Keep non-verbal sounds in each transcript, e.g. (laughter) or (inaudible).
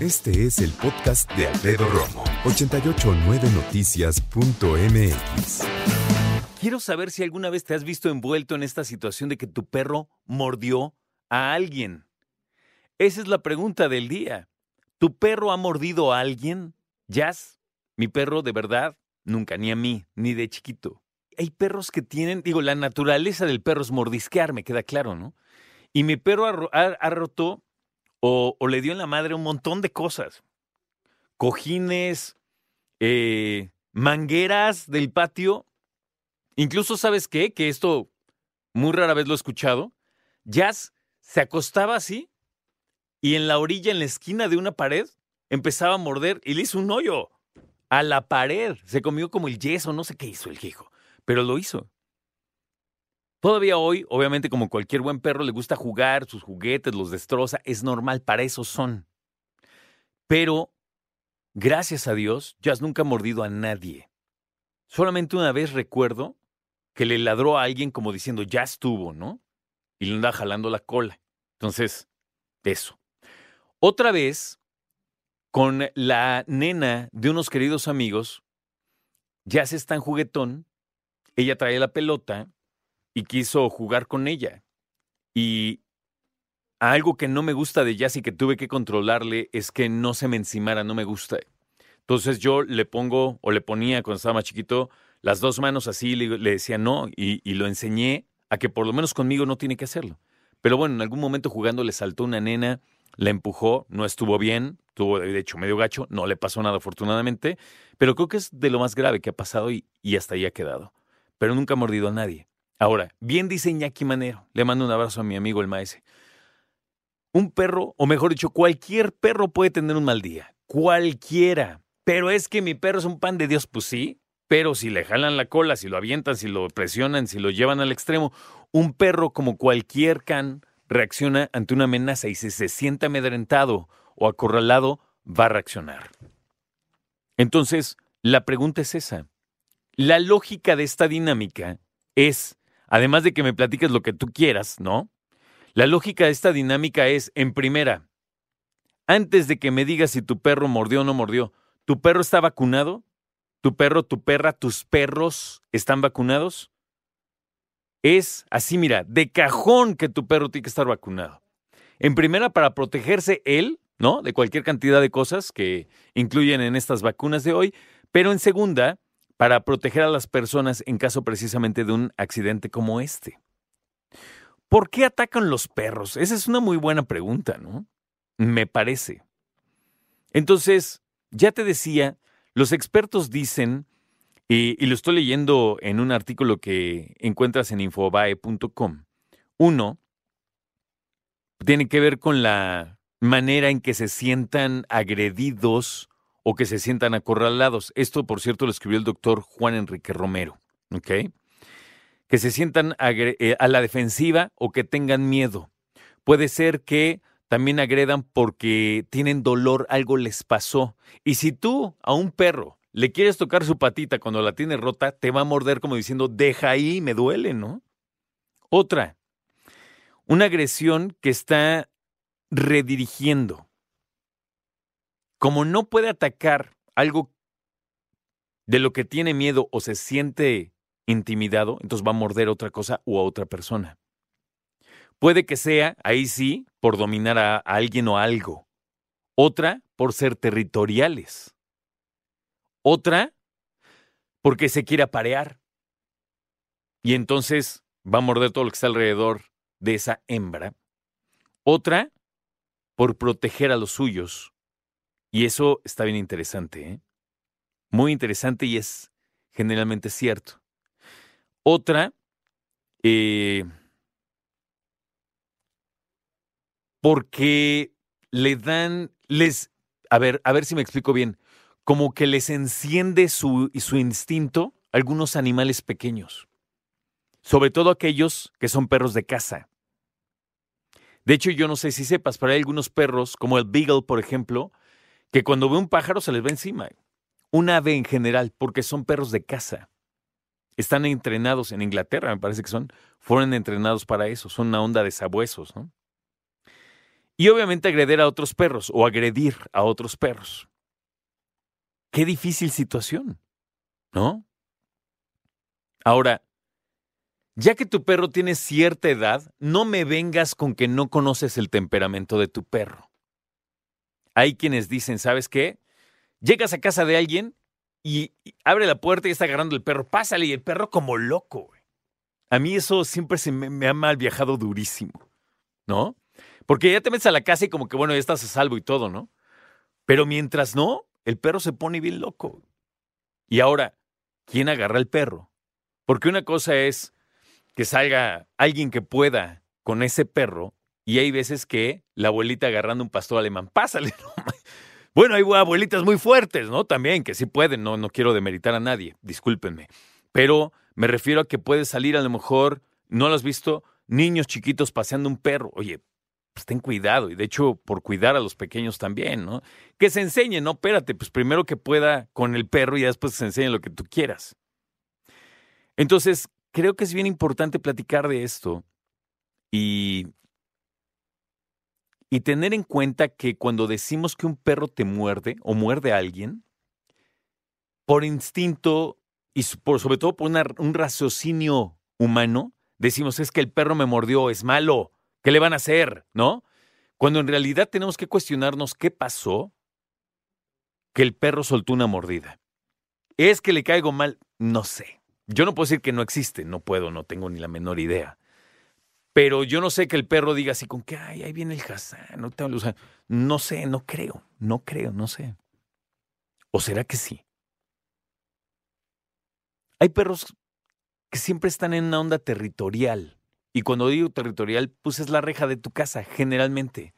Este es el podcast de Alfredo Romo. 889noticias.mx. Quiero saber si alguna vez te has visto envuelto en esta situación de que tu perro mordió a alguien. Esa es la pregunta del día. ¿Tu perro ha mordido a alguien? Jazz, mi perro de verdad, nunca, ni a mí, ni de chiquito. Hay perros que tienen, digo, la naturaleza del perro es mordisquear, me queda claro, ¿no? Y mi perro ha, ro- ha- ha roto o, le dio en la madre un montón de cosas. Cojines, eh, mangueras del patio. Incluso, ¿sabes qué? Que esto muy rara vez lo he escuchado. Jazz se acostaba así y en la orilla, en la esquina de una pared, empezaba a morder y le hizo un hoyo a la pared. Se comió como el yeso, no sé qué hizo el hijo, pero lo hizo. Todavía hoy, obviamente como cualquier buen perro, le gusta jugar, sus juguetes los destroza, es normal, para eso son. Pero, gracias a Dios, Jazz nunca ha mordido a nadie. Solamente una vez recuerdo que le ladró a alguien como diciendo, ya estuvo, ¿no? Y le anda jalando la cola. Entonces, eso. Otra vez, con la nena de unos queridos amigos, se está en juguetón, ella traía la pelota y quiso jugar con ella. Y algo que no me gusta de Jazz y que tuve que controlarle es que no se me encimara, no me gusta. Entonces yo le pongo o le ponía cuando estaba más chiquito las dos manos así, le, decía no y, y lo enseñé a que por lo menos conmigo no tiene que hacerlo. Pero bueno, en algún momento jugando le saltó una nena, la empujó, no estuvo bien, tuvo de hecho medio gacho, no le pasó nada afortunadamente, pero creo que es de lo más grave que ha pasado y, y hasta ahí ha quedado. Pero nunca ha mordido a nadie. Ahora, bien dice Iñaki Manero, le mando un abrazo a mi amigo el maese. Un perro, o mejor dicho, cualquier perro puede tener un mal día. Cualquiera. Pero es que mi perro es un pan de Dios, pues sí. Pero si le jalan la cola, si lo avientan, si lo presionan, si lo llevan al extremo, un perro como cualquier can reacciona ante una amenaza y si se siente amedrentado o acorralado, va a reaccionar. Entonces, la pregunta es esa. La lógica de esta dinámica es, además de que me platiques lo que tú quieras, ¿no? La lógica de esta dinámica es, en primera, antes de que me digas si tu perro mordió o no mordió, ¿tu perro está vacunado? ¿Tu perro, tu perra, tus perros están vacunados? Es así, mira, de cajón que tu perro tiene que estar vacunado. En primera, para protegerse él, ¿no? De cualquier cantidad de cosas que incluyen en estas vacunas de hoy. Pero en segunda, para proteger a las personas en caso precisamente de un accidente como este. ¿Por qué atacan los perros? Esa es una muy buena pregunta, ¿no? Me parece. Entonces, ya te decía, los expertos dicen, y, y lo estoy leyendo en un artículo que encuentras en infobae.com, uno, tiene que ver con la manera en que se sientan agredidos o que se sientan acorralados. Esto, por cierto, lo escribió el doctor Juan Enrique Romero, ¿ok? Que se sientan eh, a la defensiva o que tengan miedo. Puede ser que también agredan porque tienen dolor, algo les pasó. Y si tú a un perro le quieres tocar su patita cuando la tiene rota, te va a morder como diciendo, deja ahí, me duele, ¿no? Otra, una agresión que está redirigiendo. Como no puede atacar algo de lo que tiene miedo o se siente intimidado, entonces va a morder otra cosa o a otra persona. Puede que sea, ahí sí, por dominar a, a alguien o algo. Otra, por ser territoriales. Otra, porque se quiere aparear. Y entonces va a morder todo lo que está alrededor de esa hembra. Otra, por proteger a los suyos. Y eso está bien interesante, ¿eh? Muy interesante y es generalmente cierto. Otra, eh, porque le dan, les, a ver, a ver si me explico bien, como que les enciende su, su instinto algunos animales pequeños, sobre todo aquellos que son perros de casa. De hecho, yo no sé si sepas, pero hay algunos perros, como el Beagle, por ejemplo, que cuando ve un pájaro se les va encima. Un ave en general, porque son perros de casa. Están entrenados en Inglaterra, me parece que son, fueron entrenados para eso, son una onda de sabuesos, ¿no? Y obviamente agredir a otros perros o agredir a otros perros. Qué difícil situación, ¿no? Ahora, ya que tu perro tiene cierta edad, no me vengas con que no conoces el temperamento de tu perro. Hay quienes dicen, ¿sabes qué? Llegas a casa de alguien y, abre la puerta y está agarrando el perro, pásale y el perro como loco. A mí eso siempre se me, ha mal viajado durísimo, ¿no? Porque ya te metes a la casa y como que, bueno, ya estás a salvo y todo, ¿no? Pero mientras no, el perro se pone bien loco. Y ahora, ¿quién agarra el perro? Porque una cosa es que salga alguien que pueda con ese perro y hay veces que la abuelita agarrando un pastor alemán, pásale. (laughs) Bueno, hay abuelitas muy fuertes, ¿no? También, que sí pueden, no, no quiero demeritar a nadie, discúlpenme. Pero me refiero a que puede salir a lo mejor, no lo has visto, niños chiquitos paseando un perro. Oye, pues ten cuidado y de hecho por cuidar a los pequeños también, ¿no? Que se enseñen, no, espérate, pues primero que pueda con el perro y después se enseñe lo que tú quieras. Entonces, creo que es bien importante platicar de esto y, y tener en cuenta que cuando decimos que un perro te muerde o muerde a alguien, por instinto y por, sobre todo por un raciocinio humano, decimos es que el perro me mordió, es malo, ¿qué le van a hacer? ¿No? Cuando en realidad tenemos que cuestionarnos qué pasó que el perro soltó una mordida. ¿Es que le caigo mal? No sé. Yo no puedo decir que no existe, no puedo, no tengo ni la menor idea. Pero yo no sé que el perro diga así con que, ay, ahí viene el Hassan, no, te, o no sé, no creo, no creo, no sé. ¿O será que sí? Hay perros que siempre están en una onda territorial. Y cuando digo territorial, pues es la reja de tu casa, generalmente.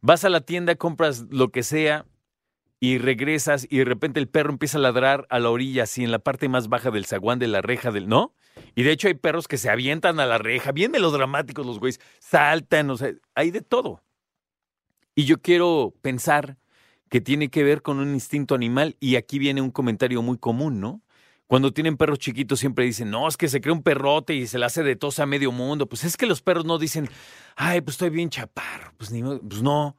Vas a la tienda, compras lo que sea, y regresas y de repente el perro empieza a ladrar a la orilla, así en la parte más baja del zaguán de la reja del, ¿no? Y de hecho hay perros que se avientan a la reja, bien melodramáticos los güeyes, saltan, o sea, hay de todo. Y yo quiero pensar que tiene que ver con un instinto animal y aquí viene un comentario muy común, ¿no? Cuando tienen perros chiquitos siempre dicen, no, es que se crea un perrote y se le hace de tos a medio mundo. Pues es que los perros no dicen, ay, pues estoy bien chaparro. Pues, ni, pues no,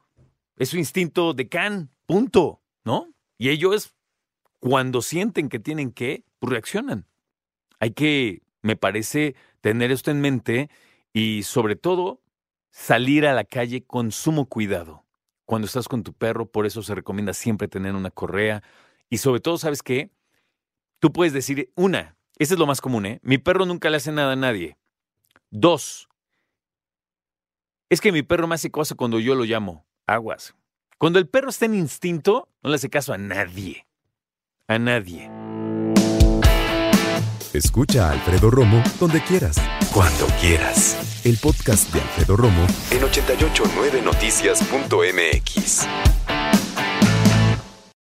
es su instinto de can, punto. ¿No? Y ellos, cuando sienten que tienen que, pues reaccionan. Hay que, me parece, tener esto en mente y sobre todo salir a la calle con sumo cuidado. Cuando estás con tu perro, por eso se recomienda siempre tener una correa. Y sobre todo, ¿sabes qué? Tú puedes decir, una, ese es lo más común, ¿eh? Mi perro nunca le hace nada a nadie. Dos, es que mi perro me hace cosas cuando yo lo llamo. Aguas. Cuando el perro está en instinto, no le hace caso a nadie. A nadie. Escucha a Alfredo Romo donde quieras. Cuando quieras. El podcast de Alfredo Romo en 889noticias.mx.